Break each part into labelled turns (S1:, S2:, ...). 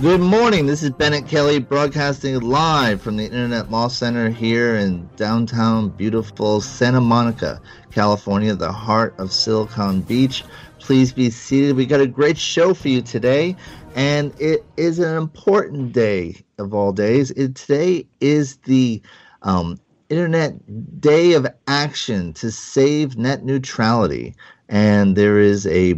S1: Good morning. This is Bennet Kelley broadcasting live from the Internet Law Center here in downtown beautiful Santa Monica, California, the heart of Silicon Beach. Please be seated. We got a great show for you today, and it is an important day of all days. It, today is the um, Internet Day of Action to save net neutrality, and there is a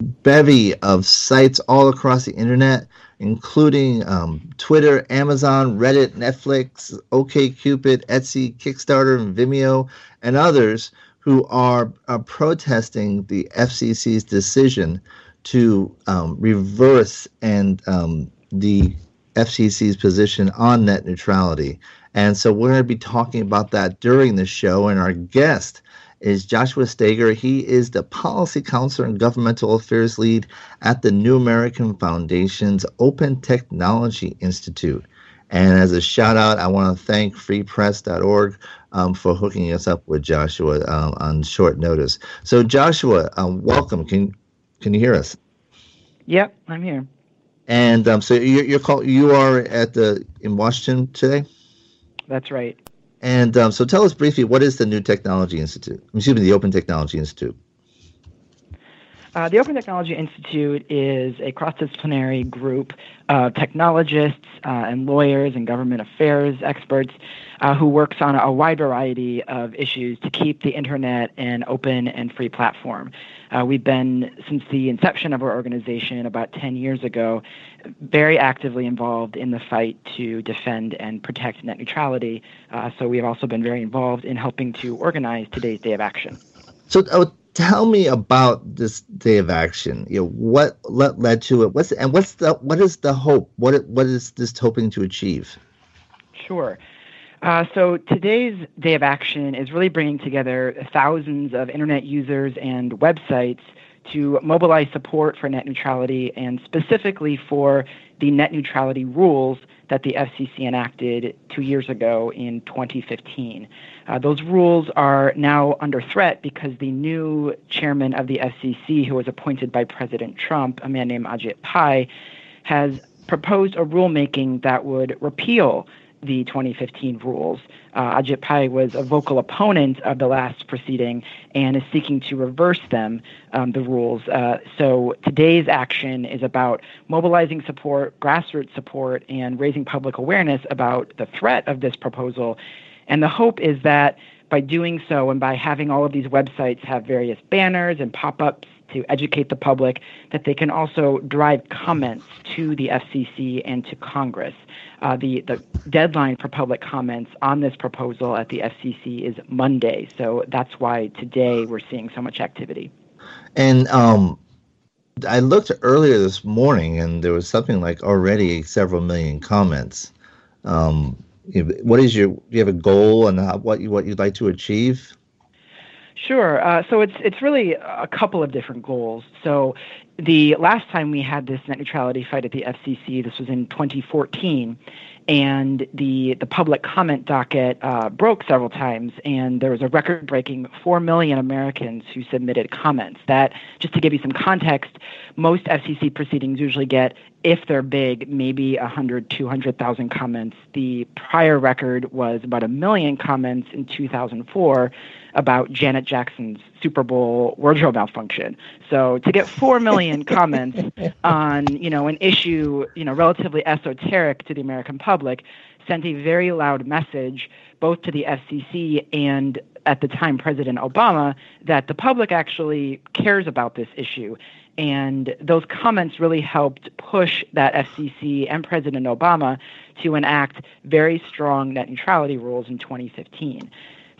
S1: bevy of sites all across the internet, including um, Twitter, Amazon, Reddit, Netflix, OKCupid, Etsy, Kickstarter, and Vimeo, and others who are, are protesting the FCC's decision to um, reverse and um, the FCC's position on net neutrality. And so we're going to be talking about that during the show. And our guest is Joshua Stager. He is the policy counselor and governmental affairs lead at the New American Foundation's Open Technology Institute. And as a shout out, I want to thank freepress.org um, for hooking us up with Joshua um, on short notice. So, Joshua, um, welcome. Can can you hear us?
S2: Yep, I'm here.
S1: And um, so you're, you're call, you are at the in Washington today.
S2: That's right.
S1: And um, so tell us briefly what is the New Technology Institute? Excuse me, the Open Technology Institute.
S2: Uh, the Open Technology Institute is a cross disciplinary group of technologists uh, and lawyers and government affairs experts uh, who works on a wide variety of issues to keep the internet an open and free platform. Uh, we've been, since the inception of our organization about 10 years ago, very actively involved in the fight to defend and protect net neutrality. Uh, so we have also been very involved in helping to organize today's Day of Action.
S1: So, uh, tell me about this day of action. You know, what led, led to it? What's and what's the what is the hope? What what is this hoping to achieve?
S2: Sure. Uh, so today's day of action is really bringing together thousands of internet users and websites to mobilize support for net neutrality and specifically for the net neutrality rules that the FCC enacted two years ago in 2015. Uh, those rules are now under threat because the new chairman of the FCC, who was appointed by President Trump, a man named Ajit Pai, has proposed a rulemaking that would repeal the 2015 rules. Uh, Ajit Pai was a vocal opponent of the last proceeding and is seeking to reverse them, um, the rules. Uh, so today's action is about mobilizing support, grassroots support, and raising public awareness about the threat of this proposal. And the hope is that by doing so and by having all of these websites have various banners and pop ups to educate the public, that they can also drive comments to the FCC and to Congress. Uh, the, the deadline for public comments on this proposal at the FCC is Monday, so that's why today we're seeing so much activity.
S1: And um, I looked earlier this morning, and there was something like already several million comments. Um, what is your? Do you have a goal and what you what you'd like to achieve?
S2: Sure. Uh, so it's it's really a couple of different goals. So the last time we had this net neutrality fight at the FCC, this was in 2014, and the the public comment docket uh, broke several times, and there was a record-breaking four million Americans who submitted comments. That, just to give you some context, most FCC proceedings usually get, if they're big, maybe 100, 200,000 comments. The prior record was about a million comments in 2004 about Janet Jackson's Super Bowl wardrobe malfunction. So to get four million comments on you know an issue you know relatively esoteric to the American public sent a very loud message both to the FCC and at the time President Obama that the public actually cares about this issue. And those comments really helped push that FCC and President Obama to enact very strong net neutrality rules in 2015.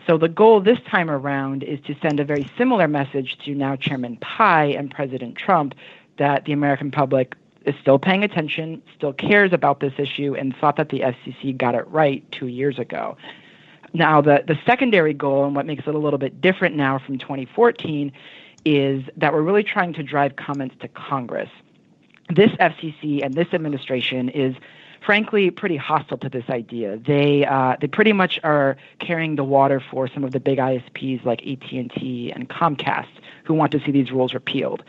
S2: So the goal this time around is to send a very similar message to now Chairman Pai and President Trump that the American public is still paying attention, still cares about this issue, and thought that the FCC got it right two years ago. Now, the, the secondary goal, and what makes it a little bit different now from 2014, is that we're really trying to drive comments to Congress. This FCC and this administration is frankly pretty hostile to this idea. They uh, they pretty much are carrying the water for some of the big ISPs like AT&T and Comcast who want to see these rules repealed.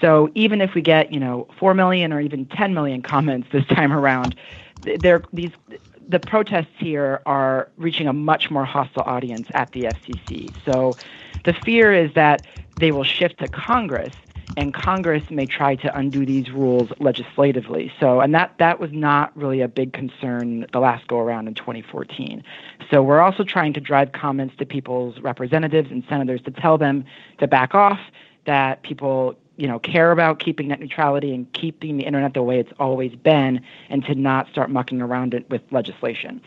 S2: So even if we get you know four million or even ten million comments this time around, there these the protests here are reaching a much more hostile audience at the FCC. So the fear is that they will shift to Congress and Congress may try to undo these rules legislatively. So, and that that was not really a big concern the last go around in 2014. So, we're also trying to drive comments to people's representatives and senators to tell them to back off, that people you know care about keeping net neutrality and keeping the internet the way it's always been, and to not start mucking around it with legislation.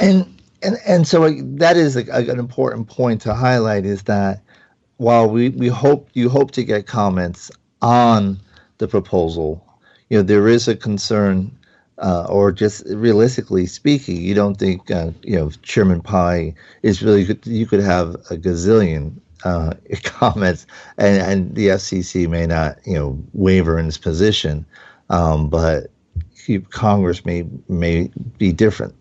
S1: And and and so that is a, an important point to highlight is that while we, we hope you hope to get comments on the proposal, you know there is a concern, uh, or just realistically speaking, you don't think uh, you know Chairman Pai is really. You could have a gazillion uh, comments, and, and the FCC may not you know waver in its position, um, but Congress may may be different.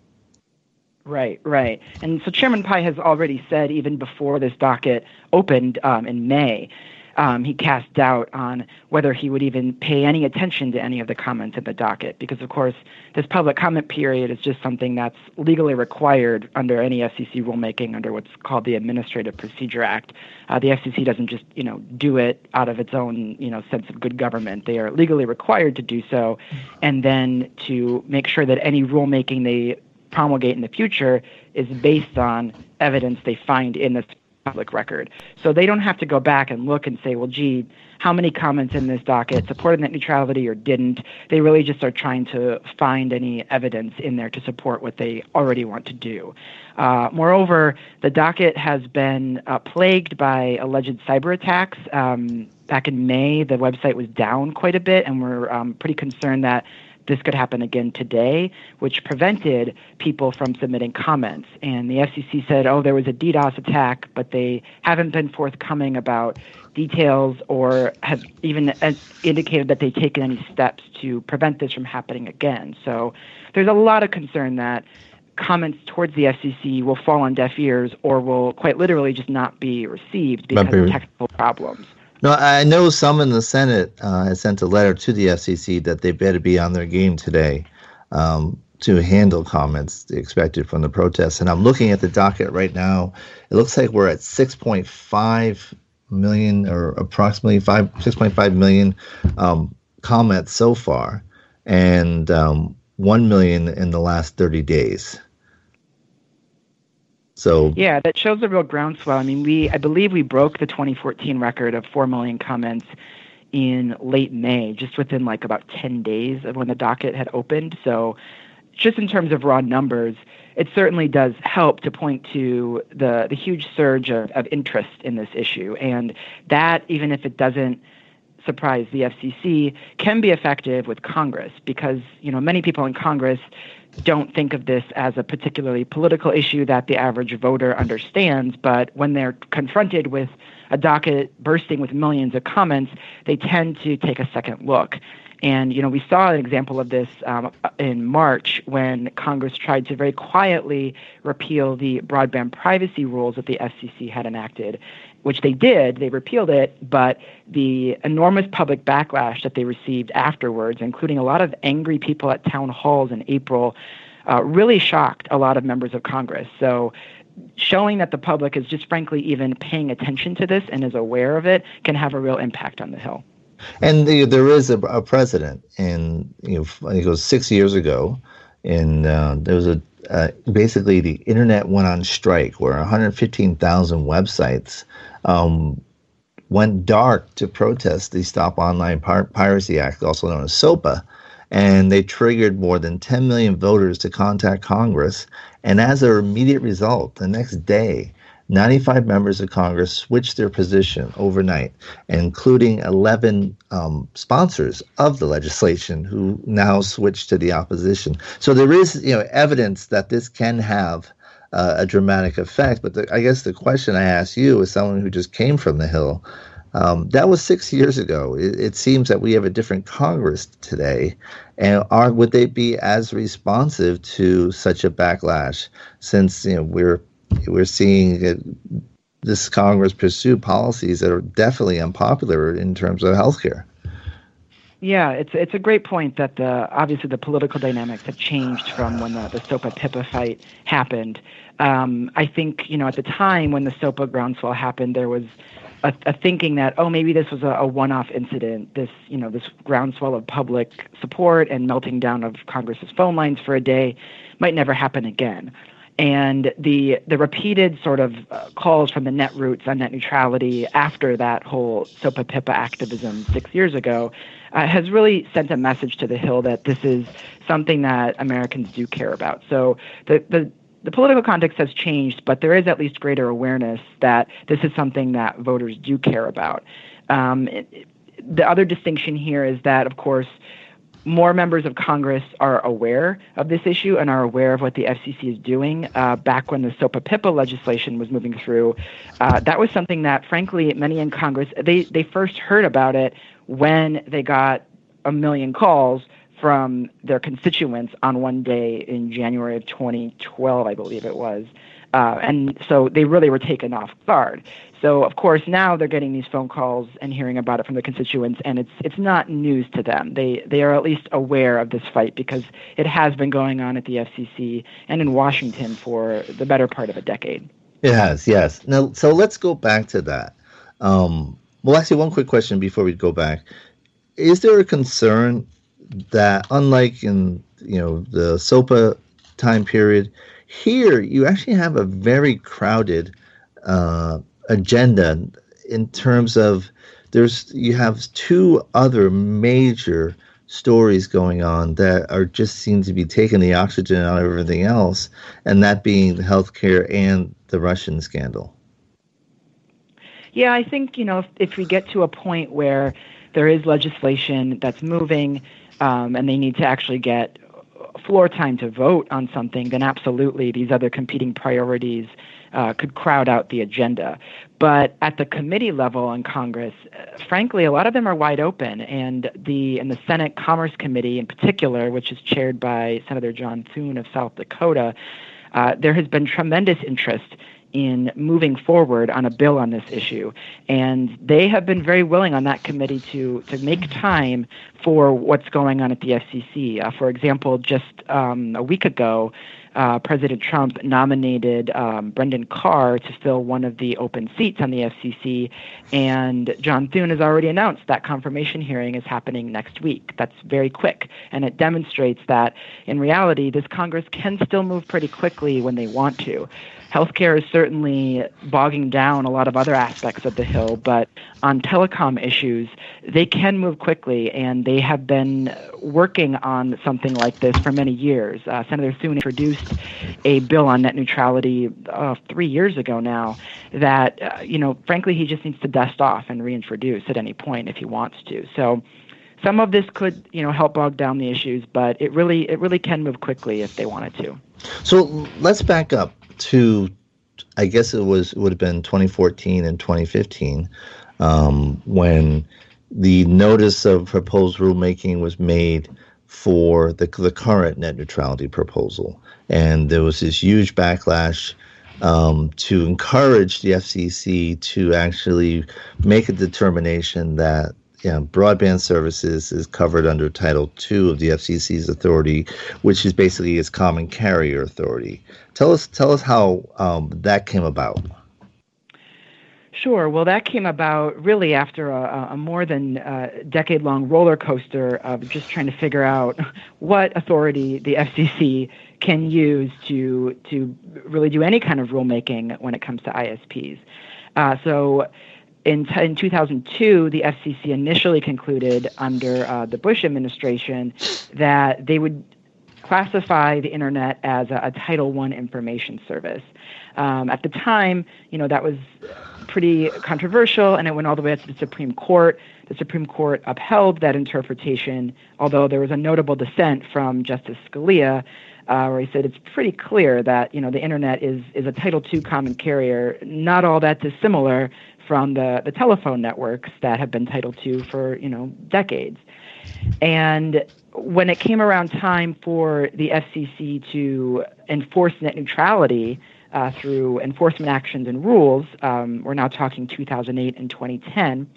S2: Right, right. And so Chairman Pai has already said, even before this docket opened um, in May, um, he cast doubt on whether he would even pay any attention to any of the comments in the docket, because of course this public comment period is just something that's legally required under any FCC rulemaking under what's called the Administrative Procedure Act. Uh, the FCC doesn't just you know do it out of its own you know sense of good government. They are legally required to do so, and then to make sure that any rulemaking they promulgate in the future is based on evidence they find in this public record. So they don't have to go back and look and say, well, gee, how many comments in this docket supported net neutrality or didn't? They really just are trying to find any evidence in there to support what they already want to do. Uh, moreover, the docket has been uh, plagued by alleged cyber attacks. Um, back in May, the website was down quite a bit, and we're um, pretty concerned that this could happen again today, which prevented people from submitting comments. And the FCC said, oh, there was a DDoS attack, but they haven't been forthcoming about details or have even uh, indicated that they've taken any steps to prevent this from happening again. So there's a lot of concern that comments towards the FCC will fall on deaf ears or will quite literally just not be received because of technical problems.
S1: No, I know some in the Senate uh, has sent a letter to the FCC that they better be on their game today um, to handle comments expected from the protests. And I'm looking at the docket right now. It looks like we're at 6.5 million or approximately 5, 6.5 million um, comments so far, and um, 1 million in the last 30 days. So
S2: yeah, that shows a real groundswell. I mean, we I believe we broke the 2014 record of four million comments in late May, just within like about 10 days of when the docket had opened. So, just in terms of raw numbers, it certainly does help to point to the the huge surge of, of interest in this issue, and that even if it doesn't surprise the FCC, can be effective with Congress because you know many people in Congress don't think of this as a particularly political issue that the average voter understands, but when they're confronted with a docket bursting with millions of comments, they tend to take a second look. And you know, we saw an example of this um, in March when Congress tried to very quietly repeal the broadband privacy rules that the FCC had enacted, which they did. They repealed it, but the enormous public backlash that they received afterwards, including a lot of angry people at town halls in April, uh, really shocked a lot of members of Congress. So showing that the public is just frankly even paying attention to this and is aware of it can have a real impact on the Hill.
S1: And the, there is a, a, precedent, and you know, it was six years ago, and uh, there was a uh, basically the internet went on strike where 115,000 websites um, went dark to protest the Stop Online Pir- Piracy Act, also known as SOPA, and they triggered more than 10 million voters to contact Congress. And as an immediate result, the next day, 95 members of Congress switched their position overnight, including 11 um, sponsors of the legislation who now switched to the opposition. So there is, you know, evidence that this can have uh, a dramatic effect. But the, I guess the question I ask you, as someone who just came from the Hill, um, that was six years ago. It, it, seems that we have a different Congress today, and are would they be as responsive to such a backlash? Since you know we're we're seeing this Congress pursue policies that are definitely unpopular in terms of healthcare.
S2: Yeah, it's it's a great point that the obviously the political dynamics have changed from when the, the SOPA PIPA fight happened. Um, I think you know at the time when the SOPA groundswell happened, there was a, a thinking that oh maybe this was a, a one-off incident. This you know this groundswell of public support and melting down of Congress's phone lines for a day might never happen again and the the repeated sort of uh, calls from the netroots on net neutrality after that whole SOPA PIPA activism six years ago uh, has really sent a message to the Hill that this is something that Americans do care about. So the the the political context has changed, but there is at least greater awareness that this is something that voters do care about. Um, it, the other distinction here is that, of course, more members of Congress are aware of this issue and are aware of what the FCC is doing. Uh, back when the SOPA PIPA legislation was moving through, uh, that was something that, frankly, many in Congress they they first heard about it when they got a million calls from their constituents on one day in January of 2012, I believe it was. Uh, and so they really were taken off guard. So of course now they're getting these phone calls and hearing about it from their constituents, and it's it's not news to them. They they are at least aware of this fight because it has been going on at the FCC and in Washington for the better part of a decade.
S1: It has, yes. Now, so let's go back to that. Um, well, actually, one quick question before we go back: Is there a concern that, unlike in you know the SOPA time period, here you actually have a very crowded uh, agenda in terms of there's you have two other major stories going on that are just seem to be taking the oxygen out of everything else, and that being the healthcare and the Russian scandal.
S2: Yeah, I think you know if, if we get to a point where there is legislation that's moving, um, and they need to actually get floor time to vote on something, then absolutely these other competing priorities uh, could crowd out the agenda. But at the committee level in Congress, uh, frankly, a lot of them are wide open. And the in the Senate Commerce Committee in particular, which is chaired by Senator John Thune of South Dakota, uh, there has been tremendous interest in moving forward on a bill on this issue. And they have been very willing on that committee to, to make time for what's going on at the FCC. Uh, for example, just um, a week ago, uh, President Trump nominated um, Brendan Carr to fill one of the open seats on the FCC, and John Thune has already announced that confirmation hearing is happening next week. That's very quick, and it demonstrates that in reality, this Congress can still move pretty quickly when they want to healthcare is certainly bogging down a lot of other aspects of the Hill, but on telecom issues, they can move quickly, and they have been working on something like this for many years. Uh, Senator Thune introduced a bill on net neutrality uh, three years ago now that, uh, you know, frankly, he just needs to dust off and reintroduce at any point if he wants to. So some of this could you know help bog down the issues but it really it really can move quickly if they wanted to
S1: so let's back up to, I guess it was it would have been 2014 and 2015 um, when the notice of proposed rulemaking was made for the the current net neutrality proposal, and there was this huge backlash. Um, to encourage the FCC to actually make a determination that yeah, broadband services is covered under Title II of the FCC's authority, which is basically its common carrier authority. Tell us, tell us how um, that came about.
S2: Sure. Well, that came about really after a, a more than uh, decade long roller coaster of just trying to figure out what authority the FCC can use to to really do any kind of rulemaking when it comes to ISPs. Uh, so in, t- in 2002, the FCC initially concluded under uh, the Bush administration that they would classify the internet as a, a Title I information service. Um, at the time, you know, that was pretty controversial, and it went all the way up to the Supreme Court. The Supreme Court upheld that interpretation, although there was a notable dissent from Justice Scalia, uh, where he said it's pretty clear that you know the internet is is a Title II common carrier, not all that dissimilar from the, the telephone networks that have been Title II for you know decades. And when it came around time for the FCC to enforce net neutrality uh, through enforcement actions and rules, um, we're now talking 2008 and 2010,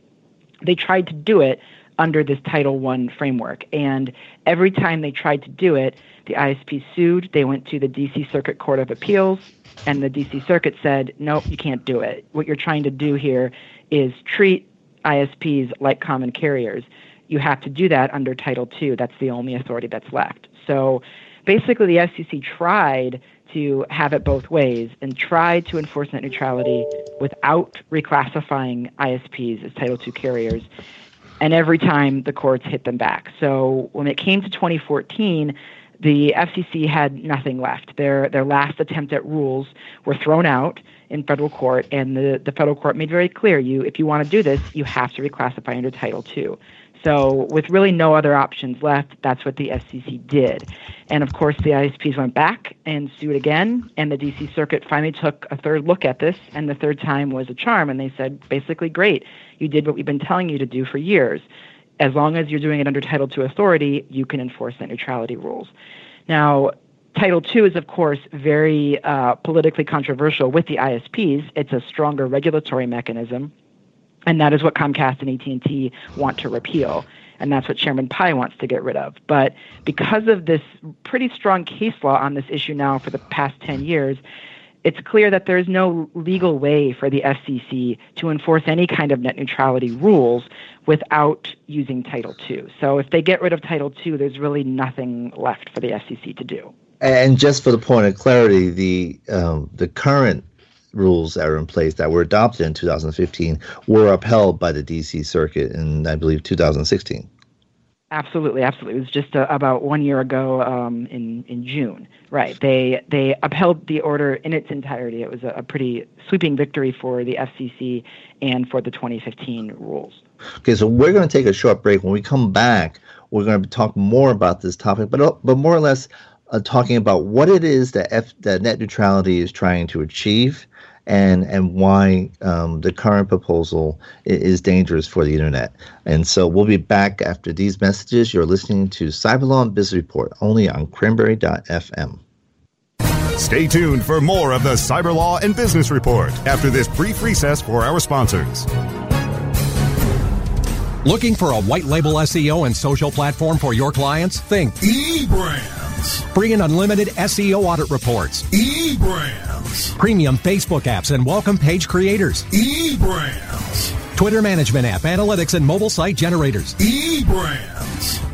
S2: they tried to do it under this Title I framework. And every time they tried to do it, the ISP sued. They went to the DC Circuit Court of Appeals, and the DC Circuit said, nope, you can't do it. What you're trying to do here is treat ISPs like common carriers. You have to do that under Title II. That's the only authority that's left. So basically, the FCC tried to have it both ways and tried to enforce net neutrality without reclassifying ISPs as Title II carriers and every time the courts hit them back. So when it came to 2014, the FCC had nothing left. Their their last attempt at rules were thrown out in federal court, and the, the federal court made very clear: you if you want to do this, you have to reclassify under Title II. So, with really no other options left, that's what the FCC did. And of course, the ISPs went back and sued again, and the DC Circuit finally took a third look at this, and the third time was a charm, and they said basically, great, you did what we've been telling you to do for years. As long as you're doing it under Title II authority, you can enforce net neutrality rules. Now, Title II is, of course, very uh, politically controversial with the ISPs. It's a stronger regulatory mechanism and that is what Comcast and AT&T want to repeal and that's what Chairman Pai wants to get rid of. But because of this pretty strong case law on this issue now for the past 10 years, it's clear that there is no legal way for the FCC to enforce any kind of net neutrality rules without using Title II. So if they get rid of Title II, there's really nothing left for the FCC to do.
S1: And just for the point of clarity, the um, the current rules that are in place that were adopted in 2015 were upheld by the DC Circuit in, I believe, 2016.
S2: Absolutely, absolutely. It was just uh, about one year ago um, in in June. Right. They they upheld the order in its entirety. It was a, a pretty sweeping victory for the FCC and for the 2015 rules.
S1: Okay, so we're going to take a short break. When we come back, we're going to talk more about this topic, but uh, but more or less uh, talking about what it is that F, that net neutrality is trying to achieve and and why um, the current proposal is dangerous for the internet. And so we'll be back after these messages. You're listening to Cyberlaw and Business Report only on Cranberry.fm.
S3: Stay tuned for more of the Cyber Law and Business Report after this brief recess for our sponsors.
S4: Looking for a white label SEO and social platform for your clients? Think
S5: eBrands.
S4: Bring in unlimited SEO audit reports.
S5: eBrands.
S4: Premium Facebook apps and welcome page creators.
S5: e brands,
S4: Twitter management app, analytics, and mobile site generators.
S5: eBrands.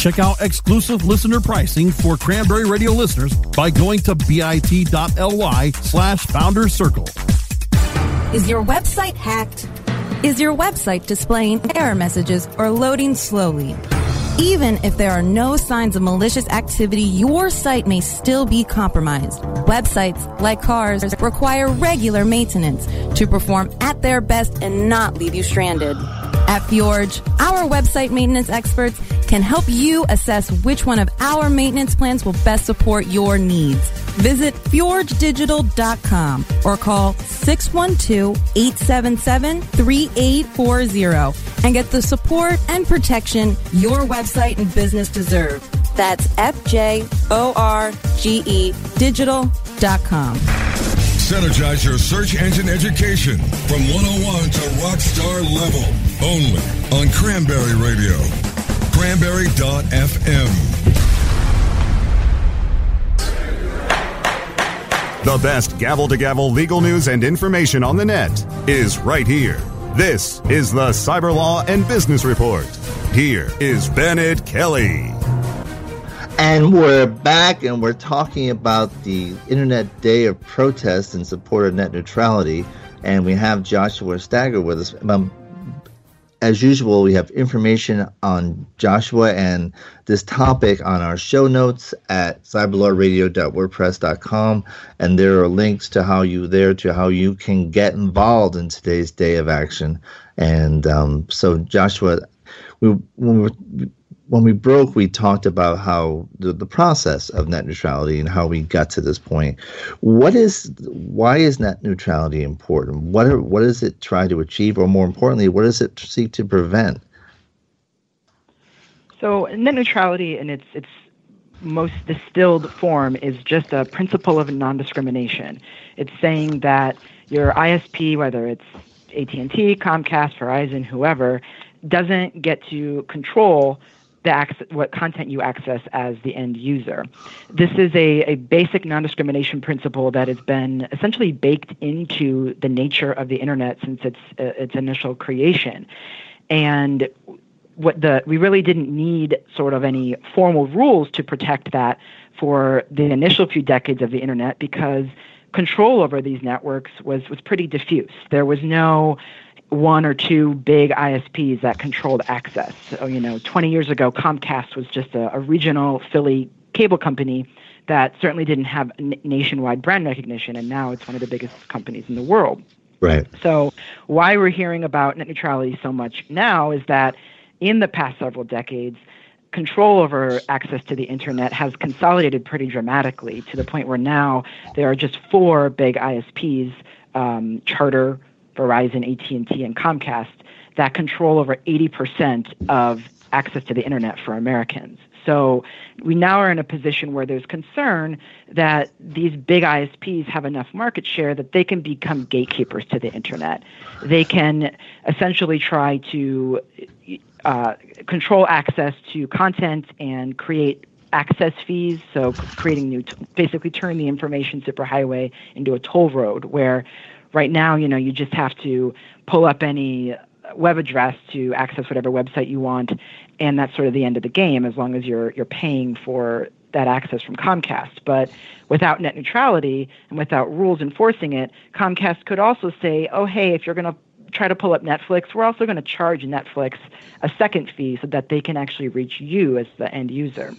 S5: Check out exclusive listener pricing for Cranberry Radio listeners by going to bit.ly slash founder circle.
S6: Is your website hacked? Is your website displaying error messages or loading slowly? Even if there are no signs of malicious activity, your site may still be compromised. Websites, like cars, require regular maintenance to perform at their best and not leave you stranded. At Fjorge, our website maintenance experts can help you assess which one of our maintenance plans will best support your needs. Visit fjorgedigital.com or call 612-877-3840 and get the support and protection your website and business deserve. That's F-J-O-R-G-E digital.com.
S5: Synergize your search engine education from 101 to rockstar level. Only on Cranberry Radio. Cranberry.fm.
S3: The best gavel to gavel legal news and information on the net is right here. This is the Cyber Law and Business Report. Here is Bennet Kelley.
S1: And we're back and we're talking about the Internet Day of Protest in support of net neutrality. And we have Joshua Stager with us. Um, as usual, we have information on Joshua and this topic on our show notes at cyberlawradio.wordpress.com. And there are links to how you there to how you can get involved in today's day of action. And um, so, Joshua, we we when we broke, we talked about how the, the process of net neutrality and how we got to this point. What is why is net neutrality important? What are, what does it try to achieve, or more importantly, what does it seek to prevent?
S2: So net neutrality in its its most distilled form is just a principle of non-discrimination. It's saying that your ISP, whether it's AT&T, Comcast, Verizon, whoever, doesn't get to control the access, what content you access as the end user. This is a, a basic non-discrimination principle that has been essentially baked into the nature of the internet since its uh, its initial creation, and what the we really didn't need sort of any formal rules to protect that for the initial few decades of the internet because control over these networks was was pretty diffuse. There was no one or two big ISPs that controlled access. So, you know, 20 years ago, Comcast was just a, a regional Philly cable company that certainly didn't have n- nationwide brand recognition, and now it's one of the biggest companies in the world.
S1: Right.
S2: So, why we're hearing about net neutrality so much now is that in the past several decades, control over access to the internet has consolidated pretty dramatically to the point where now there are just four big ISPs um, Charter, Verizon, AT&T, and Comcast that control over 80% of access to the internet for Americans. So we now are in a position where there's concern that these big ISPs have enough market share that they can become gatekeepers to the internet. They can essentially try to uh, control access to content and create access fees. So creating new, t- basically turn the information superhighway into a toll road where right now, you know, you just have to pull up any web address to access whatever website you want, and that's sort of the end of the game as long as you're you're paying for that access from Comcast. But without net neutrality and without rules enforcing it, Comcast could also say, "Oh, hey, if you're going to try to pull up Netflix, we're also going to charge Netflix a second fee so that they can actually reach you as the end user."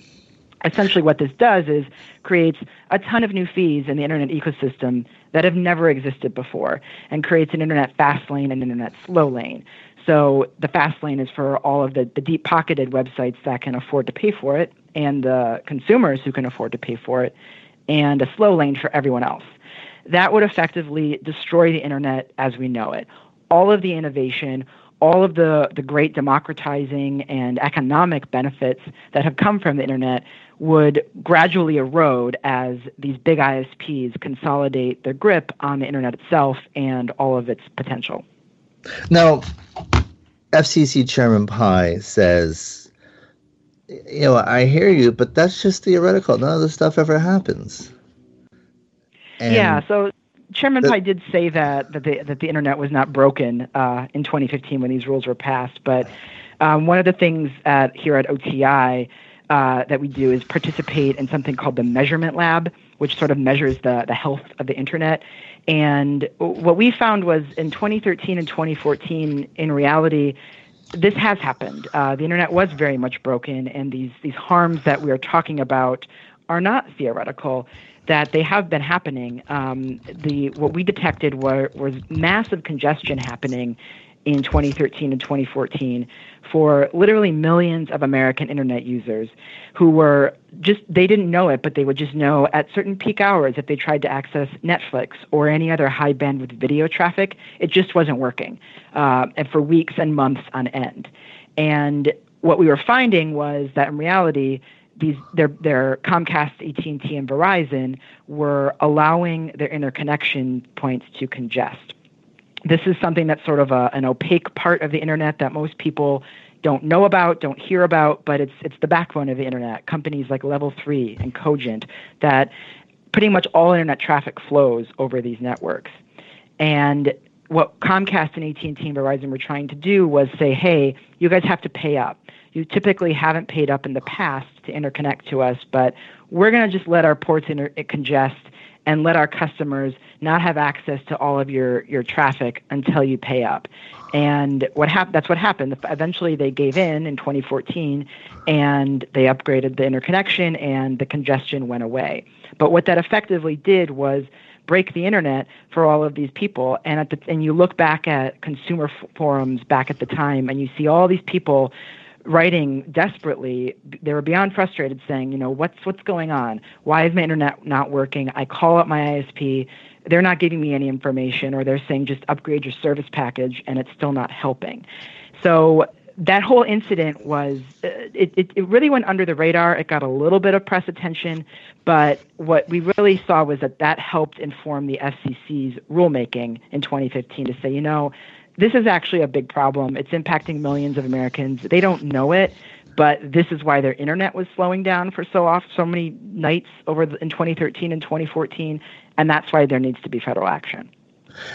S2: Essentially, what this does is creates a ton of new fees in the internet ecosystem that have never existed before and creates an internet fast lane and internet slow lane. So the fast lane is for all of the, the deep pocketed websites that can afford to pay for it and the consumers who can afford to pay for it, and a slow lane for everyone else. That would effectively destroy the internet as we know it. All of the innovation, all of the, the great democratizing and economic benefits that have come from the internet would gradually erode as these big ISPs consolidate their grip on the internet itself and all of its potential.
S1: Now, FCC Chairman Pai says, you know, I hear you, but that's just theoretical. None of this stuff ever happens.
S2: And yeah, so Chairman Pai did say that that the, that the internet was not broken uh, in 2015 when these rules were passed, but um, one of the things at, here at OTI uh, that we do is participate in something called the Measurement Lab, which sort of measures the, the health of the internet. And what we found was in 2013 and 2014, in reality, this has happened. Uh, the internet was very much broken, and these these harms that we are talking about are not theoretical. That they have been happening. Um, the what we detected were was massive congestion happening in 2013 and 2014 for literally millions of American internet users who were just, they didn't know it, but they would just know at certain peak hours if they tried to access Netflix or any other high bandwidth video traffic, it just wasn't working, uh, and for weeks and months on end. And what we were finding was that in reality, these their their Comcast, AT&T, and Verizon were allowing their interconnection points to congest this is something that's sort of a, an opaque part of the internet that most people don't know about, don't hear about, but it's it's the backbone of the internet. Companies like Level 3 and Cogent that pretty much all internet traffic flows over these networks. And what Comcast and AT&T and Verizon were trying to do was say, "Hey, you guys have to pay up. You typically haven't paid up in the past to interconnect to us, but we're going to just let our ports inter- congest and let our customers not have access to all of your, your traffic until you pay up. And what hap- that's what happened. Eventually, they gave in in 2014 and they upgraded the interconnection and the congestion went away. But what that effectively did was break the internet for all of these people. And at the, and you look back at consumer forums back at the time and you see all these people writing desperately. They were beyond frustrated, saying, you know, what's what's going on? Why is my internet not working? I call up my ISP, they're not giving me any information, or they're saying just upgrade your service package, and it's still not helping. So that whole incident was uh, it, it, it really went under the radar. It got a little bit of press attention, but what we really saw was that that helped inform the FCC's rulemaking in 2015 to say, you know, this is actually a big problem. It's impacting millions of Americans. They don't know it, but this is why their internet was slowing down for so off so many nights over the, in 2013 and 2014, and that's why there needs to be federal action.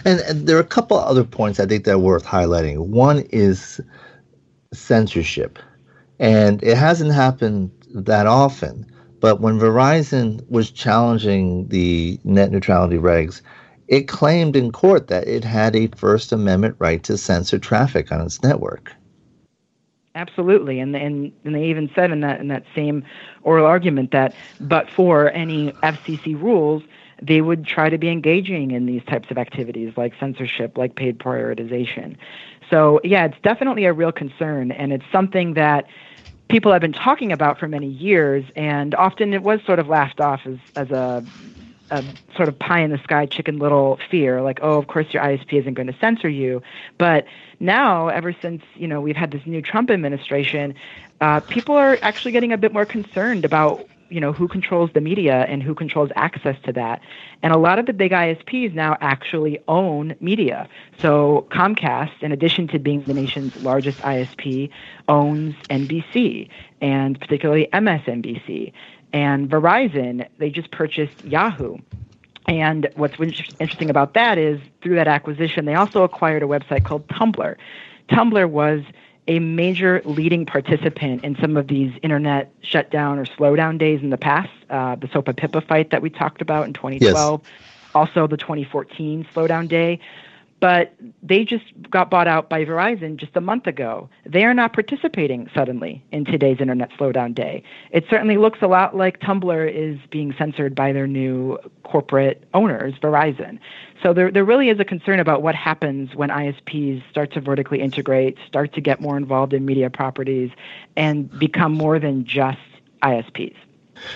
S1: And, and there are a couple other points I think that are worth highlighting. One is censorship, and it hasn't happened that often. But when Verizon was challenging the net neutrality regs, it claimed in court that it had a First Amendment right to censor traffic on its network.
S2: Absolutely, and and and they even said in that in that same oral argument that, but for any FCC rules, they would try to be engaging in these types of activities like censorship, like paid prioritization. So yeah, it's definitely a real concern, and it's something that people have been talking about for many years, and often it was sort of laughed off as as a a sort of pie in the sky, chicken little fear, like, oh, of course your ISP isn't going to censor you. But now, ever since you know we've had this new Trump administration, uh, people are actually getting a bit more concerned about you know who controls the media and who controls access to that. And a lot of the big ISPs now actually own media. So Comcast, in addition to being the nation's largest ISP, owns NBC and particularly MSNBC and Verizon, they just purchased Yahoo. And what's interesting about that is through that acquisition, they also acquired a website called Tumblr. Tumblr was a major leading participant in some of these internet shutdown or slowdown days in the past. Uh, the SOPA PIPA fight that we talked about in 2012, yes. also the 2014 slowdown day but they just got bought out by Verizon just a month ago. They are not participating suddenly in today's internet slowdown day. It certainly looks a lot like Tumblr is being censored by their new corporate owners, Verizon. So there, there really is a concern about what happens when ISPs start to vertically integrate, start to get more involved in media properties, and become more than just ISPs.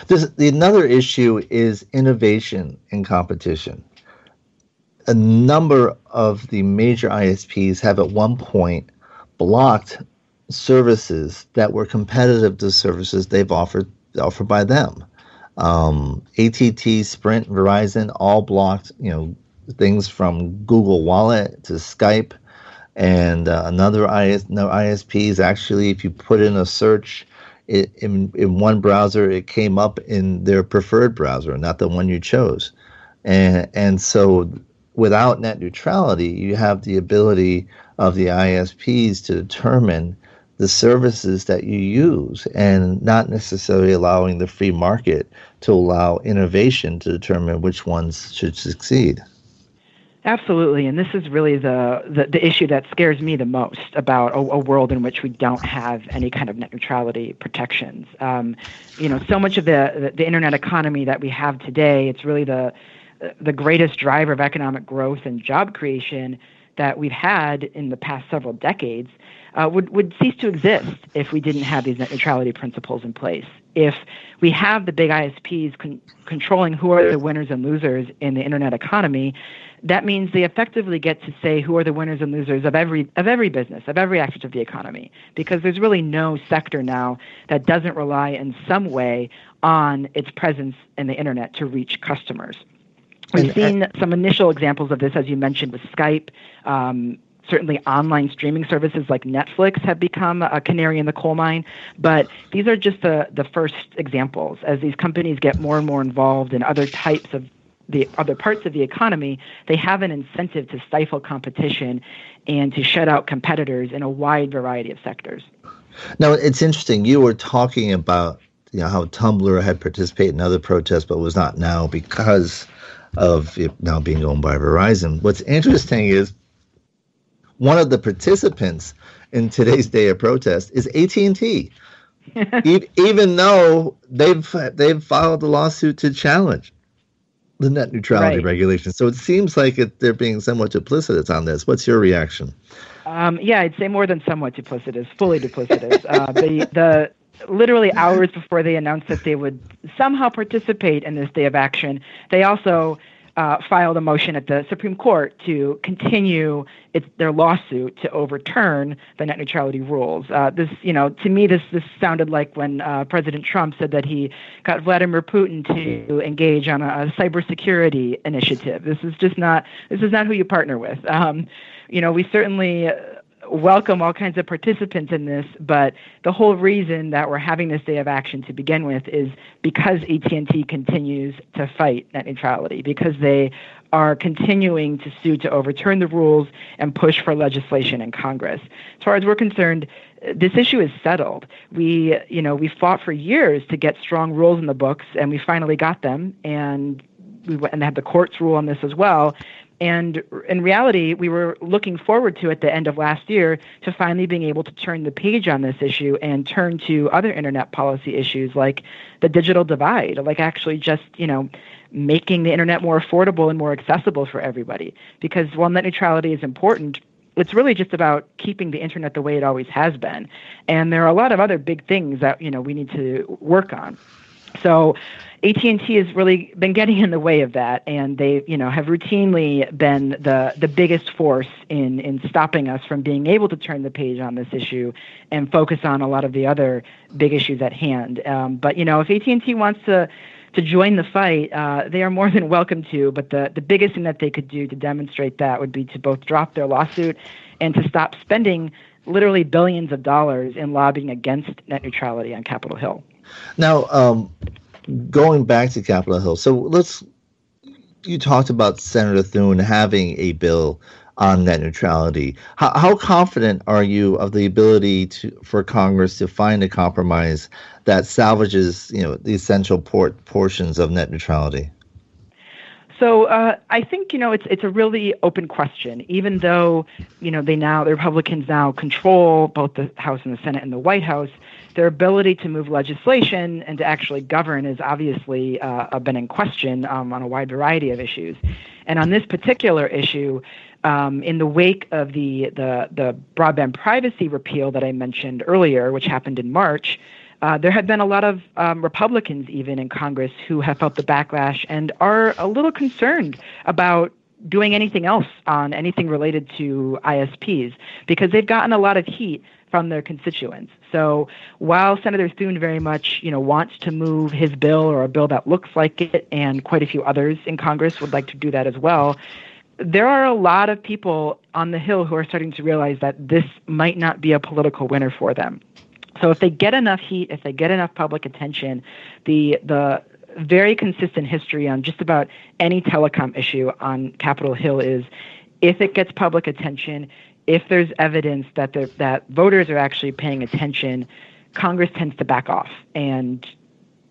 S1: The, another issue is innovation and competition a number of the major ISPs have at one point blocked services that were competitive to services they've offered offered by them. Um, ATT, Sprint, Verizon all blocked, you know, things from Google Wallet to Skype, and uh, another IS, no, ISPs actually, if you put in a search it, in in one browser, it came up in their preferred browser, not the one you chose, and and so without net neutrality, you have the ability of the ISPs to determine the services that you use and not necessarily allowing the free market to allow innovation to determine which ones should succeed.
S2: Absolutely, and this is really the, the, the, issue that scares me the most about a, a, world in which we don't have any kind of net neutrality protections. Um, you know, so much of the, the, the internet economy that we have today, it's really the the greatest driver of economic growth and job creation that we've had in the past several decades uh, would, would cease to exist if we didn't have these net neutrality principles in place. If we have the big ISPs con- controlling who are the winners and losers in the internet economy, that means they effectively get to say who are the winners and losers of every of every business, of every aspect of the economy, because there's really no sector now that doesn't rely in some way on its presence in the internet to reach customers. We've and, seen and, some initial examples of this, as you mentioned, with Skype. Um, certainly, online streaming services like Netflix have become a canary in the coal mine. But these are just the, the first examples. As these companies get more and more involved in other types of the other parts of the economy, they have an incentive to stifle competition and to shut out competitors in a wide variety of sectors.
S1: Now, it's interesting. You were talking about you know how Tumblr had participated in other protests, but was not now because of it now being owned by Verizon. What's interesting is one of the participants in today's day of protest is AT&T. even though they've they've filed a lawsuit to challenge the net neutrality right. regulation. So it seems like it, they're being somewhat duplicitous on this. What's your reaction?
S2: Um, yeah, I'd say more than somewhat duplicitous, fully duplicitous. uh, the the literally hours before they announced that they would somehow participate in this day of action, they also uh, filed a motion at the Supreme Court to continue its, their lawsuit to overturn the net neutrality rules. Uh, this, you know, to me, this this sounded like when uh, President Trump said that he got Vladimir Putin to engage on a, a cybersecurity initiative. This is just not this is not who you partner with. Um, you know, we certainly welcome all kinds of participants in this, but the whole reason that we're having this day of action to begin with is because AT&T continues to fight net neutrality because they are continuing to sue to overturn the rules and push for legislation in Congress. As far as we're concerned, this issue is settled. We, you know, we fought for years to get strong rules in the books, and we finally got them. And we went and had the courts rule on this as well. And in reality, we were looking forward to at the end of last year to finally being able to turn the page on this issue and turn to other internet policy issues like the digital divide, like actually just, you know, making the internet more affordable and more accessible for everybody. Because while net neutrality is important, it's really just about keeping the internet the way it always has been. And there are a lot of other big things that, you know, we need to work on. So AT&T has really been getting in the way of that, and they, you know, have routinely been the the biggest force in in stopping us from being able to turn the page on this issue and focus on a lot of the other big issues at hand. Um, but you know, if AT&T wants to to join the fight, uh, they are more than welcome to. But the the biggest thing that they could do to demonstrate that would be to both drop their lawsuit and to stop spending literally billions of dollars in lobbying against net neutrality on Capitol Hill.
S1: Now, um, going back to Capitol Hill, so let's. You talked about Senator Thune having a bill on net neutrality. How, how confident are you of the ability to for Congress to find a compromise that salvages, you know, the essential port portions of net neutrality?
S2: So uh, I think you know it's it's a really open question. Even though you know they now the Republicans now control both the House and the Senate and the White House, their ability to move legislation and to actually govern is obviously uh, been in question um, on a wide variety of issues. And on this particular issue, um, in the wake of the, the the broadband privacy repeal that I mentioned earlier, which happened in March, uh, there have been a lot of um, Republicans, even in Congress, who have felt the backlash and are a little concerned about doing anything else on anything related to ISPs because they've gotten a lot of heat from their constituents. So while Senator Thune very much, you know, wants to move his bill or a bill that looks like it, and quite a few others in Congress would like to do that as well, there are a lot of people on the Hill who are starting to realize that this might not be a political winner for them. So if they get enough heat, if they get enough public attention, the the very consistent history on just about any telecom issue on Capitol Hill is if it gets public attention, if there's evidence that that voters are actually paying attention, Congress tends to back off and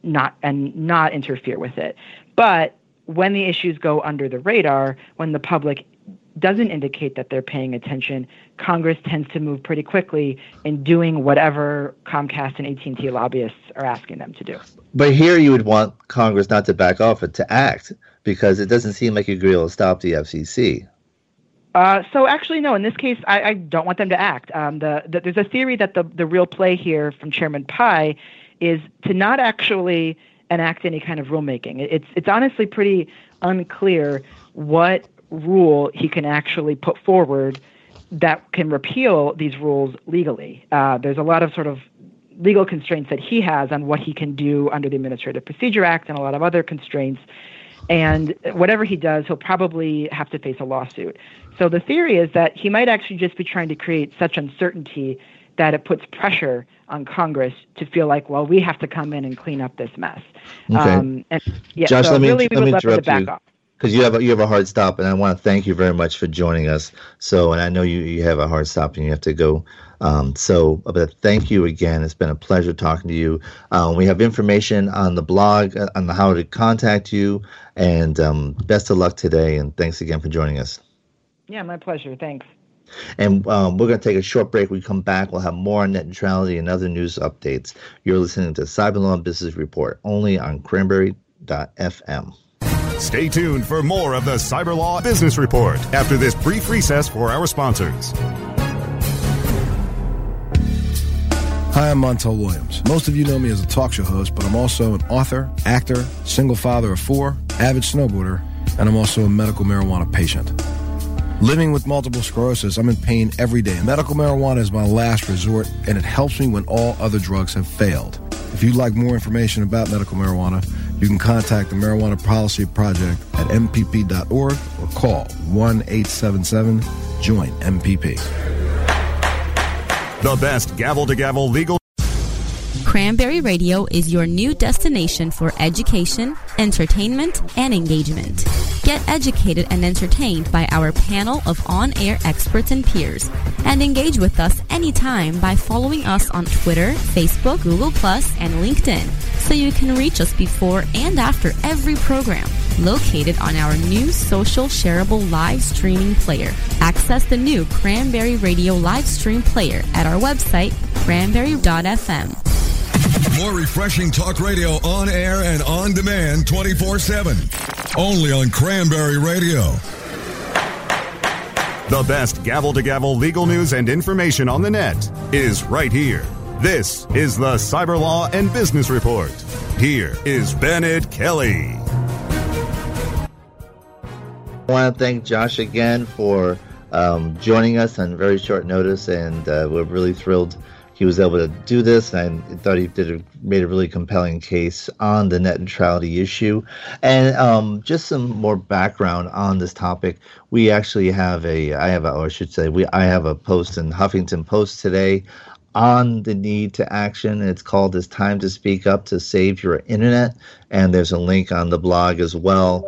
S2: not and not interfere with it. But when the issues go under the radar, when the public doesn't indicate that they're paying attention, Congress tends to move pretty quickly in doing whatever Comcast and AT&T lobbyists are asking them to do.
S1: But here you would want Congress not to back off, but to act, because it doesn't seem like you're going to stop the FCC.
S2: Uh, so actually, no. In this case, I, I don't want them to act. Um, the, the, there's a theory that the the real play here from Chairman Pai is to not actually enact any kind of rulemaking. It's it's honestly pretty unclear what rule he can actually put forward that can repeal these rules legally. Uh, there's a lot of sort of legal constraints that he has on what he can do under the Administrative Procedure Act and a lot of other constraints. And whatever he does, he'll probably have to face a lawsuit. So the theory is that he might actually just be trying to create such uncertainty that it puts pressure on Congress to feel like, well, we have to come in and clean up this mess.
S1: Okay. Um,
S2: and yeah,
S1: Josh,
S2: so
S1: let me,
S2: really
S1: let me
S2: we would love
S1: interrupt
S2: to back
S1: you. Because you have a, you have a hard stop, and I want to thank you very much for joining us. So, and I know you you have a hard stop and you have to go. Um, so, but thank you again. It's been a pleasure talking to you. Um, we have information on the blog uh, on how to contact you, and um, best of luck today. And thanks again for joining us.
S2: Yeah, my pleasure. Thanks.
S1: And um, we're going to take a short break. We come back. We'll have more on net neutrality and other news updates. You're listening to Cyber Law Business Report only on Cranberry.fm.
S3: Stay tuned for more of the Cyber Law Business Report after this brief recess for our sponsors.
S7: Hi, I'm Montel Williams. Most of you know me as a talk show host, but I'm also an author, actor, single father of four, avid snowboarder, and I'm also a medical marijuana patient. Living with multiple sclerosis, I'm in pain every day. Medical marijuana is my last resort, and it helps me when all other drugs have failed. If you'd like more information about medical marijuana, you can contact the Marijuana Policy Project at MPP.org or call 1 877 JOIN MPP.
S3: The best gavel to gavel legal.
S8: Cranberry Radio is your new destination for education, entertainment, and engagement. Get educated and entertained by our panel of on air experts and peers. And engage with us anytime by following us on Twitter, Facebook, Google, and LinkedIn so you can reach us before and after every program. Located on our new social shareable live streaming player. Access the new Cranberry Radio live stream player at our website, cranberry.fm.
S9: More refreshing talk radio on air and on demand 24 7. Only on Cranberry Radio.
S3: The best gavel to gavel legal news and information on the net is right here. This is the Cyber Law and Business Report. Here is Bennet Kelley.
S1: I want to thank Josh again for um, joining us on very short notice, and uh, we're really thrilled he was able to do this. And I thought he did a, made a really compelling case on the net neutrality issue. And um, just some more background on this topic. We actually have a, I have a, or I should say, we I have a post in Huffington Post today on the need to action. It's called "It's Time to Speak Up to Save Your Internet," and there's a link on the blog as well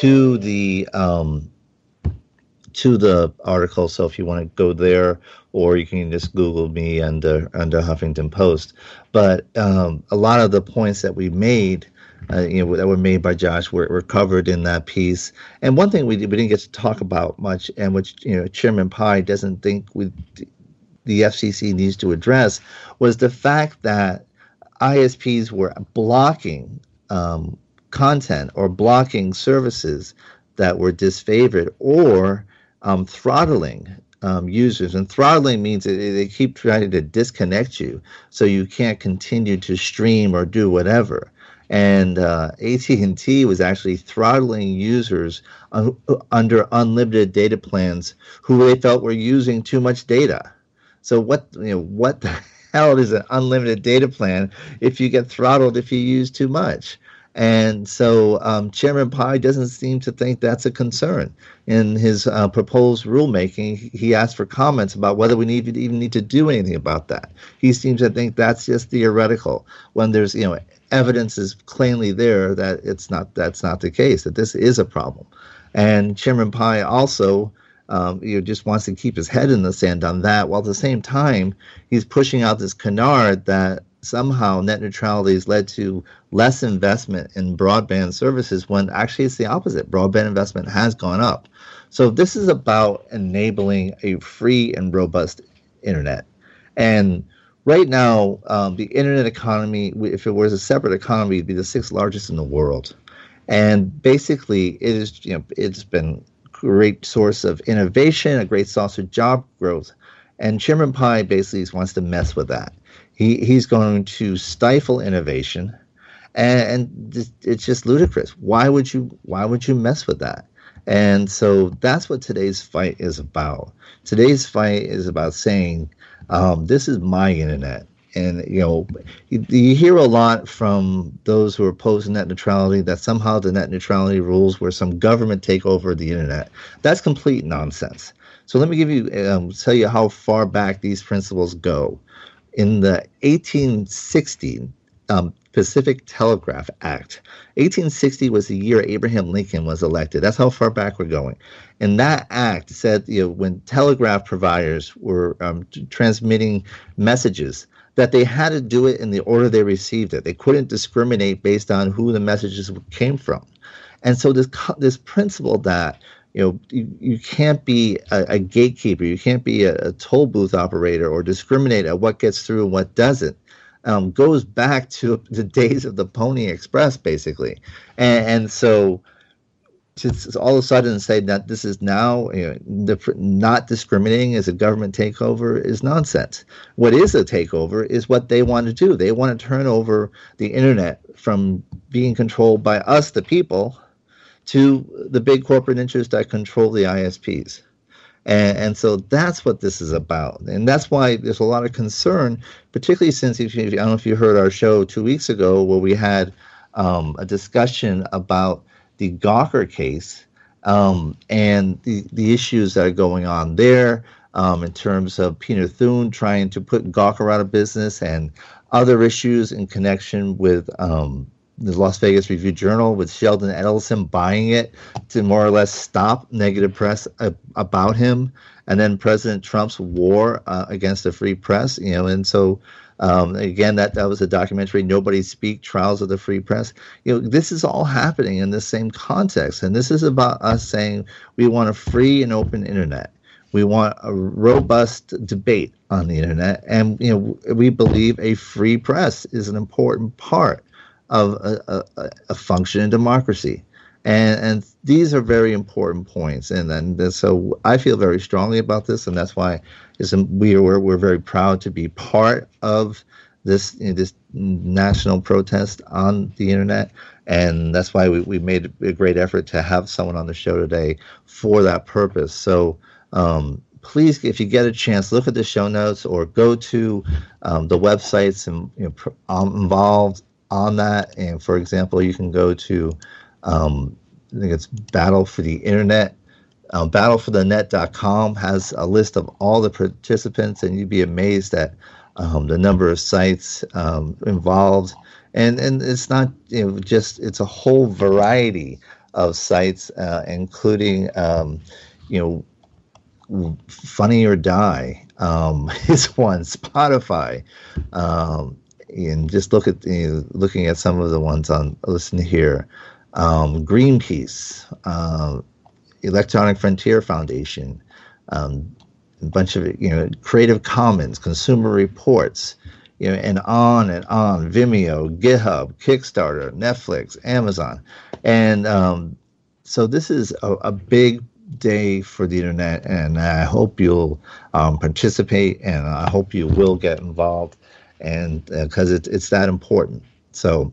S1: to the um, to the article. So if you want to go there, or you can just Google me under under Huffington Post. But um, a lot of the points that we made. Uh, you know that were made by Josh were, were covered in that piece. And one thing we, we didn't get to talk about much, and which you know Chairman Pai doesn't think we the FCC needs to address, was the fact that ISPs were blocking um, content or blocking services that were disfavored or um, throttling um, users. And throttling means they keep trying to disconnect you so you can't continue to stream or do whatever. And uh, AT&T was actually throttling users un- under unlimited data plans who they felt were using too much data. So what you know what the hell is an unlimited data plan if you get throttled if you use too much? And so um, Chairman Pai doesn't seem to think that's a concern. In his uh, proposed rulemaking, he asked for comments about whether we need to even need to do anything about that. He seems to think that's just theoretical when there's you know evidence is plainly there that it's not that's not the case that this is a problem. And Chairman Pai also um, you know, just wants to keep his head in the sand on that, while at the same time he's pushing out this canard that somehow net neutrality has led to less investment in broadband services when actually it's the opposite. Broadband investment has gone up. So this is about enabling a free and robust internet. And right now, um, the internet economy, if it was a separate economy, would be the sixth largest in the world. And basically, it is you know it's been a great source of innovation, a great source of job growth. And Chairman Pai basically wants to mess with that. He he's going to stifle innovation, and, and it's just ludicrous. Why would you Why would you mess with that? And so that's what today's fight is about. Today's fight is about saying, um, "This is my internet." And you know, you, hear a lot from those who are opposing net neutrality that somehow the net neutrality rules were some government take over the internet. That's complete nonsense. So let me give you um, tell you how far back these principles go. In the 1860 um, Pacific Telegraph Act, 1860 was the year Abraham Lincoln was elected. That's how far back we're going. And that act said, you know, when telegraph providers were um, transmitting messages, that they had to do it in the order they received it. They couldn't discriminate based on who the messages came from. And so this this principle that you know you, you can't be a, a gatekeeper, you can't be a, a, toll booth operator or discriminate at what gets through and what doesn't. Um, goes back to the days of the Pony Express, basically, and, and so to all of a sudden say that this is now you know, the, not discriminating as a government takeover is nonsense. What is a takeover is what they want to do. They want to turn over the internet from being controlled by us, the people, to the big corporate interests that control the ISPs. And, and, so that's what this is about. And that's why there's a lot of concern, particularly since, if you, I don't know if you heard our show two weeks ago where we had um, a discussion about the Gawker case um, and the, the issues that are going on there um, in terms of Peter Thune trying to put Gawker out of business and other issues in connection with um, the Las Vegas Review Journal with Sheldon Adelson buying it to more or less stop negative press about him, and then President Trump's war uh, against the free press. You know, and so um, again, that, that was a documentary, Nobody Speak, Trials of the Free Press. You know, this is all happening in the same context. And this is about us saying we want a free and open internet. We want a robust debate on the internet. And, you know, we believe a free press is an important part of a, a, a functioning democracy. And, and these are very important points. And then so I feel very strongly about this, and that's why we are we're very proud to be part of this you know, this national protest on the internet, and that's why we, we made a great effort to have someone on the show today for that purpose. So. Um, please, if you get a chance, look at the show notes or go to um, the websites and you know, um, involved on that. And for example, you can go to um, I think it's Battle for the Internet um, battleforthenet.com has a list of all the participants, and you'd be amazed at um, the number of sites um, involved. And and it's not you know just it's a whole variety of sites, uh, including um, you know Funny or Die um, is one. Spotify. Um, and just look at you know, looking at some of the ones on listen here. Um, Greenpeace, uh, Electronic Frontier Foundation, um, a bunch of you know Creative Commons, Consumer Reports, you know, and on and on. Vimeo, GitHub, Kickstarter, Netflix, Amazon, and um, so this is a, a, big day for the internet, and I hope you'll um, participate, and I hope you will get involved, and because uh, it's it's that important. So.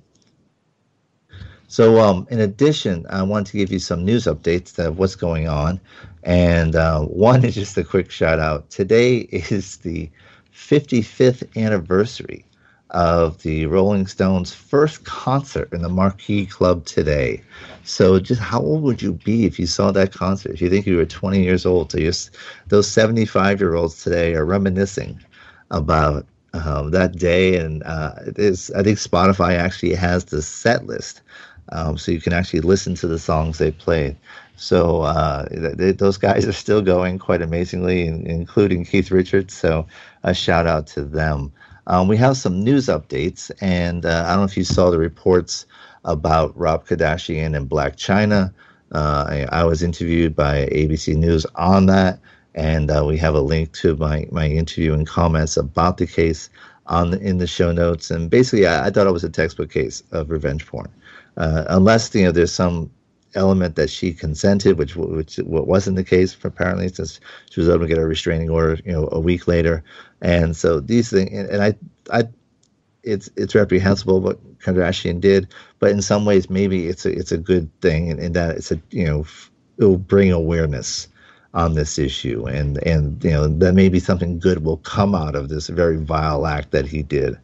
S1: So, um, in addition, I want to give you some news updates of what's going on. And uh, one is just a quick shout out. Today is the 55th anniversary of the Rolling Stones' first concert in the Marquee Club today. So, just how old would you be if you saw that concert? If you think you were 20 years old, so those 75 year olds today are reminiscing about um, that day. And uh, I think Spotify actually has the set list. Um, so you can actually listen to the songs they played. So uh, they, those guys are still going quite amazingly, including Keith Richards. So a shout out to them. Um, we have some news updates, and uh, I don't know if you saw the reports about Rob Kardashian and Blac Chyna. Uh, I, I, was interviewed by ABC News on that, and uh, we have a link to my, my interview and comments about the case on the, in the show notes. And basically, I, I, thought it was a textbook case of revenge porn, uh, unless you know there's some element that she consented, which which wasn't the case apparently, since she was able to get a restraining order, you know, a week later. And so these things, and, and I, I, it's it's reprehensible what Kardashian did, but in some ways maybe it's a it's a good thing in, in that it's a you know it will bring awareness on this issue and and you know that maybe something good will come out of this very vile act that he did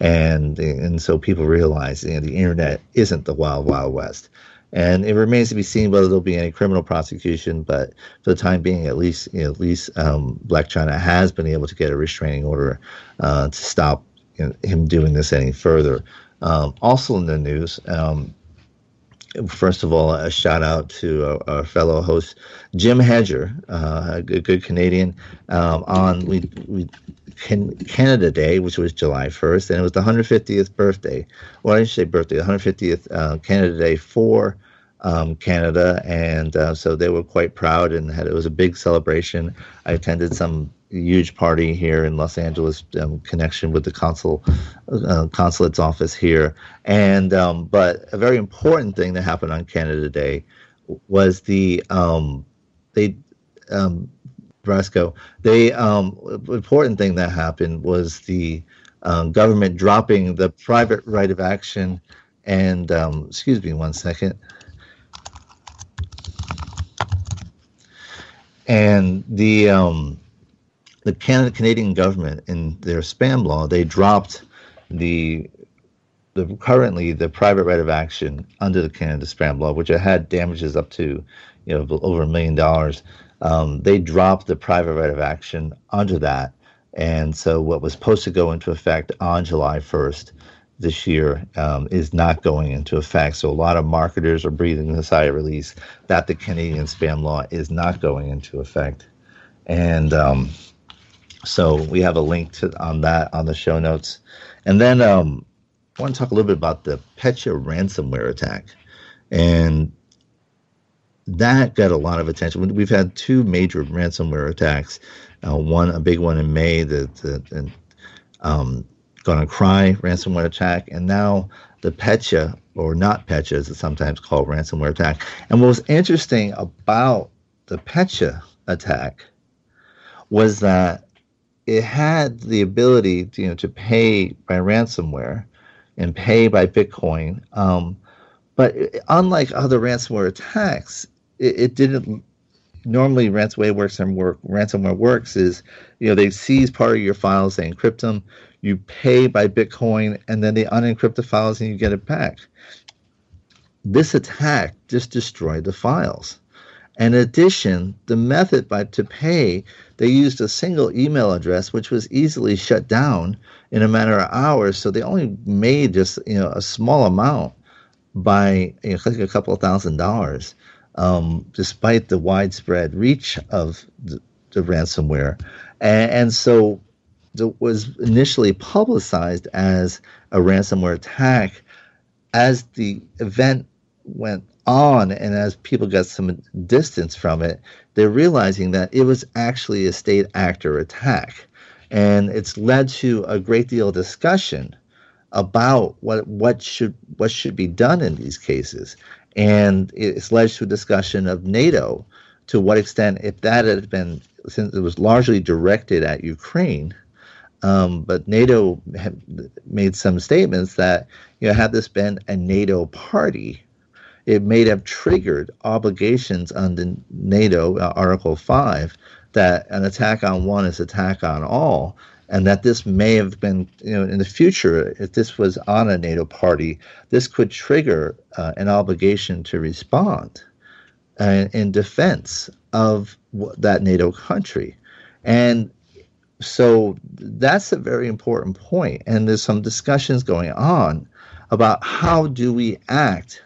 S1: and and so people realize you know the internet isn't the wild wild west and it remains to be seen whether there'll be any criminal prosecution. But for the time being, at least you know, at least um, Blac Chyna has been able to get a restraining order uh, to stop you know, him doing this any further. Um, also in the news. Um, first of all, a shout out to our, our fellow host Jim Hedger, uh, a good, good Canadian, um, on we we Canada Day, which was July 1st, and it was the 150th birthday. Well, I didn't say birthday, the 150th uh, Canada Day for um, Canada, and uh, so they were quite proud and had it was a big celebration. I attended some huge party here in Los Angeles, um, connection with the consul uh, consulate's office here, and um, but a very important thing that happened on Canada Day was the um, they um, Brasco. The um, important thing that happened was the um, government dropping the private right of action. And um, excuse me one second. And the um, the Canadian government in their spam law, they dropped the the currently the private right of action under the Canada spam law, which had damages up to you know over a million dollars um, they dropped the private right of action under that. And so what was supposed to go into effect on July 1st this year um, is not going into effect. So a lot of marketers are breathing a sigh of release that the Canadian spam law is not going into effect. And um, so we have a link to on that on the show notes. And then um, I want to talk a little bit about the Petya ransomware attack. And that got a lot of attention. We've had two major ransomware attacks. Uh, one, a big one in May, the, the, um, WannaCry ransomware attack, and now the Petya, or not Petya, as it's sometimes called, ransomware attack. And what was interesting about the Petya attack was that it had the ability, to, you know, to pay by ransomware and pay by Bitcoin. Um, but unlike other ransomware attacks, it, it didn't normally ransomware works and work ransomware works is you know they seize part of your files they encrypt them you pay by bitcoin and then they unencrypt the files and you get it back this attack just destroyed the files in addition the method by to pay they used a single email address which was easily shut down in a matter of hours so they only made just you know a small amount by you know, a couple of thousand dollars um, despite the widespread reach of the, the ransomware, and, and so it was initially publicized as a ransomware attack. As the event went on and as people got some distance from it, they're realizing that it was actually a state actor attack. And it's led to a great deal of discussion about what what should what should be done in these cases. And it's led to a discussion of NATO to what extent, if that had been, since it was largely directed at Ukraine, um, but NATO made some statements that, you know, had this been a NATO party, it may have triggered obligations under NATO uh, Article 5 that an attack on one is attack on all, and that this may have been, you know, in the future, if this was on a NATO party, this could trigger uh, an obligation to respond uh, in defense of that NATO country. And so that's a very important point. And there's some discussions going on about how do we act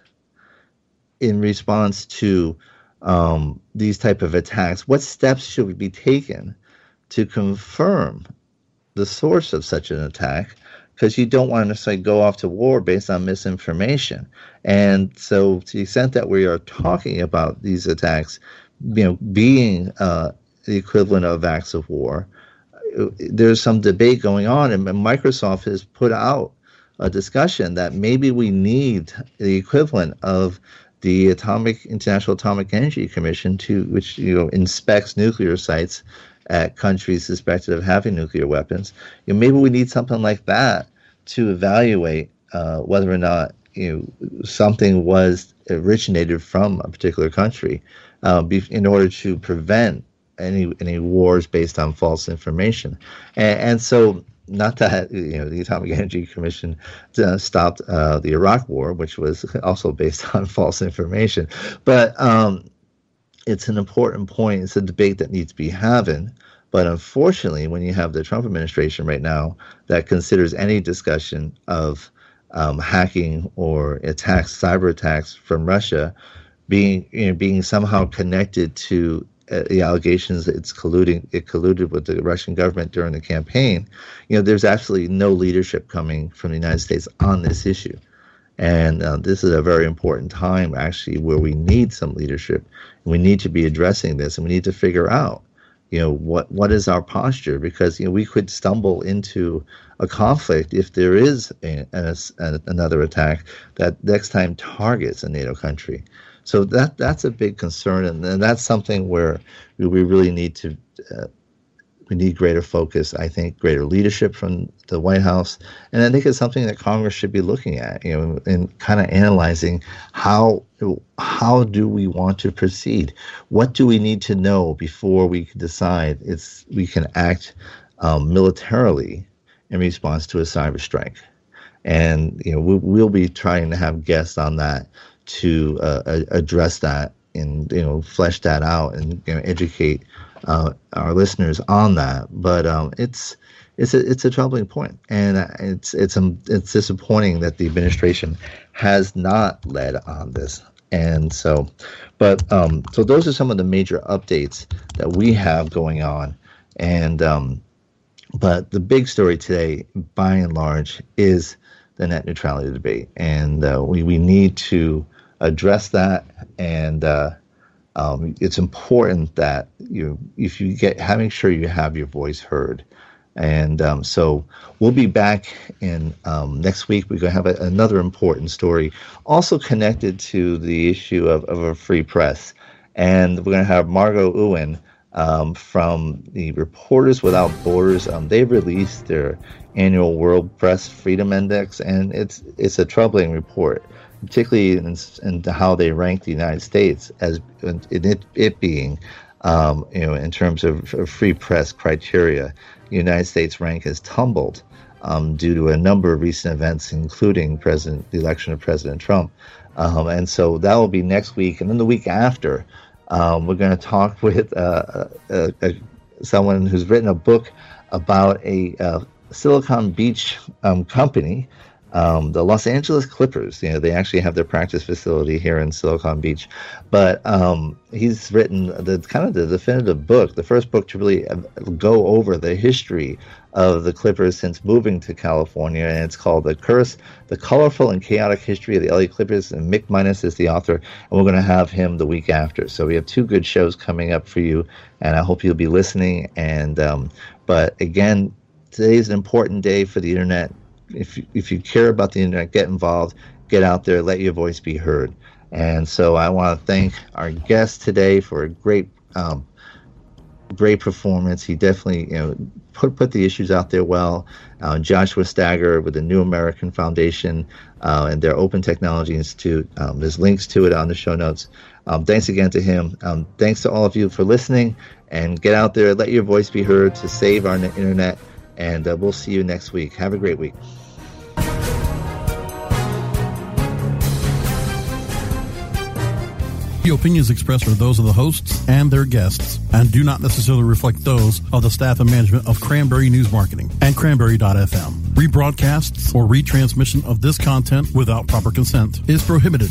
S1: in response to um, these type of attacks? What steps should be taken to confirm the source of such an attack? Because you don't want to necessarily go off to war based on misinformation. And so, to the extent that we are talking about these attacks, you know, being uh, the equivalent of acts of war, there's some debate going on, and Microsoft has put out a discussion that maybe we need the equivalent of the Atomic International Atomic Energy Commission, to which you know inspects nuclear sites at countries suspected of having nuclear weapons. You know, maybe we need something like that to evaluate uh, whether or not you know something was originated from a particular country uh, in order to prevent any any wars based on false information, and, and so not that you know the Atomic Energy Commission uh, stopped uh, the Iraq War, which was also based on false information, but um, it's an important point. It's a debate that needs to be having. But unfortunately, when you have the Trump administration right now that considers any discussion of um, hacking or attacks, cyber attacks from Russia, being you know, being somehow connected to the allegations that it's colluding it colluded with the Russian government during the campaign, you know, there's absolutely no leadership coming from the United States on this issue. And uh, this is a very important time, actually, where we need some leadership. We need to be addressing this, and we need to figure out, you know, what what is our posture? Because you know, we could stumble into a conflict if there is a, a, a, another attack that next time targets a NATO country. So that that's a big concern, and, and that's something where we we really need to uh, we need greater focus. I think greater leadership from the White House, and I think it's something that Congress should be looking at, you know, and kind of analyzing how how do we want to proceed? What do we need to know before we decide it's we can act um, militarily in response to a cyber strike? And you know, we, we'll be trying to have guests on that to uh, address that and you know flesh that out and you know, educate uh, our listeners on that. But um, it's it's a it's a troubling point, and it's it's um, it's disappointing that the administration has not led on this. And so, but um, so those are some of the major updates that we have going on, and um, but the big story today, by and large, is the net neutrality debate, and uh, we we need to address that. And uh, um, it's important that you if you get having sure you have your voice heard. And um, so we'll be back in um, next week. We're going to have a, another important story also connected to the issue of, of a free press. And we're going to have Margaux Ewen um, from the reporters without borders. Um, they've released their annual world press freedom index and it's it's a troubling report particularly in, in how they rank the United States as in it, it being, um, you know, in terms of, free press criteria, the United States rank has tumbled um, due to a number of recent events, including President the election of President Trump. Um, and so that will be next week, and then the week after, um, we're going to talk with uh, uh, uh, someone who's written a book about a uh, Silicon Beach um, company um, the Los Angeles Clippers. You know, they actually have their practice facility here in Silicon Beach. But um, he's written the kind of the definitive book, the first book to really go over the history of the Clippers since moving to California, and it's called "The Curse: The Colorful and Chaotic History of the LA Clippers." And Mick Minus is the author, and we're going to have him the week after. So we have two good shows coming up for you, and I hope you'll be listening. And um, but again, today is an important day for the internet. If if you care about the internet, get involved, get out there, let your voice be heard. And so I want to thank our guest today for a great um, great performance. He definitely, you know, put put the issues out there well. Uh, Joshua Stager with the New American Foundation uh, and their Open Technology Institute. Um, there's links to it on the show notes. Um, thanks again to him. Um, thanks to all of you for listening. And get out there, let your voice be heard to save our internet. And uh, we'll see you next week. Have a great week.
S5: The opinions expressed are those of the hosts and their guests and do not necessarily reflect those of the staff and management of Cranberry News Marketing and Cranberry.fm. Rebroadcasts or retransmission of this content without proper consent is prohibited.